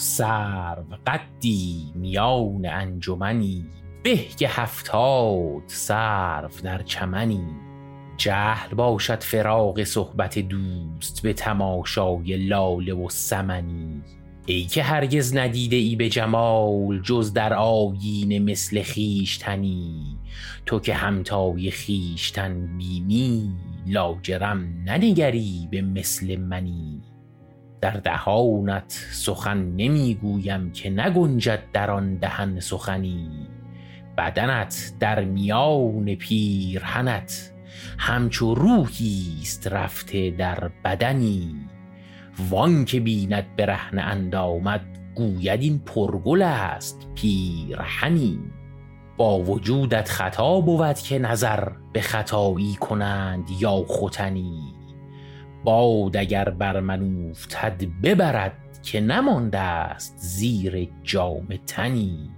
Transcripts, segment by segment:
سرو قدی میان انجمنی به که هفتاد سرو در چمنی. جهل باشد فراق صحبت دوست به تماشای لاله و سمنی. ای که هرگز ندیده ای به جمال جز در آیین مثل خیشتنی تو که همتای خیشتن بینی لاجرم ننگری به مثل منی. در دهانت سخن نمی‌گویم که نگنجد در آن دهن سخنی. بدنت در میان پیرهنت همچو روحی است رفته در بدنی. وان که بیند برهنه اندامد گوید این پرگل است پیرهنی. با وجودت خطا بود که نظر به خطایی کنند یا ختنی. باد اگر بر من افتد ببرد که نمانده است زیر جام تنی.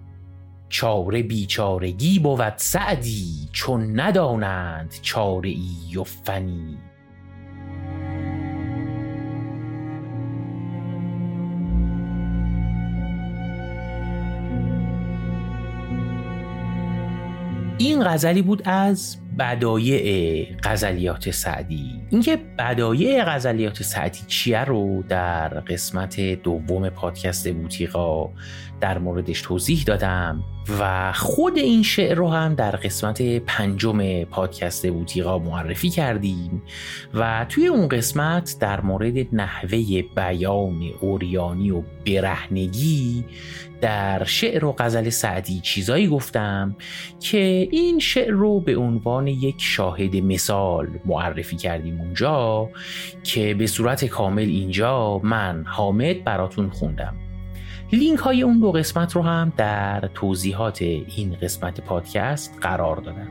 چاره بیچارگی بود سعدی چون ندانند چاره ای و فنی. این غزلی بود از بدایع غزلیات سعدی. اینکه بدایع غزلیات سعدی چیه رو در قسمت دوم پادکست بوتیقا در موردش توضیح دادم و خود این شعر رو هم در قسمت پنجم پادکست بوتیقا معرفی کردیم و توی اون قسمت در مورد نحوه بیان اوریانی و برهنگی در شعر و غزل سعدی چیزایی گفتم که این شعر رو به عنوان یک شاهد مثال معرفی کردیم اونجا که به صورت کامل اینجا من حامد براتون خوندم. لینک های اون دو قسمت رو هم در توضیحات این قسمت پادکست قرار دادم.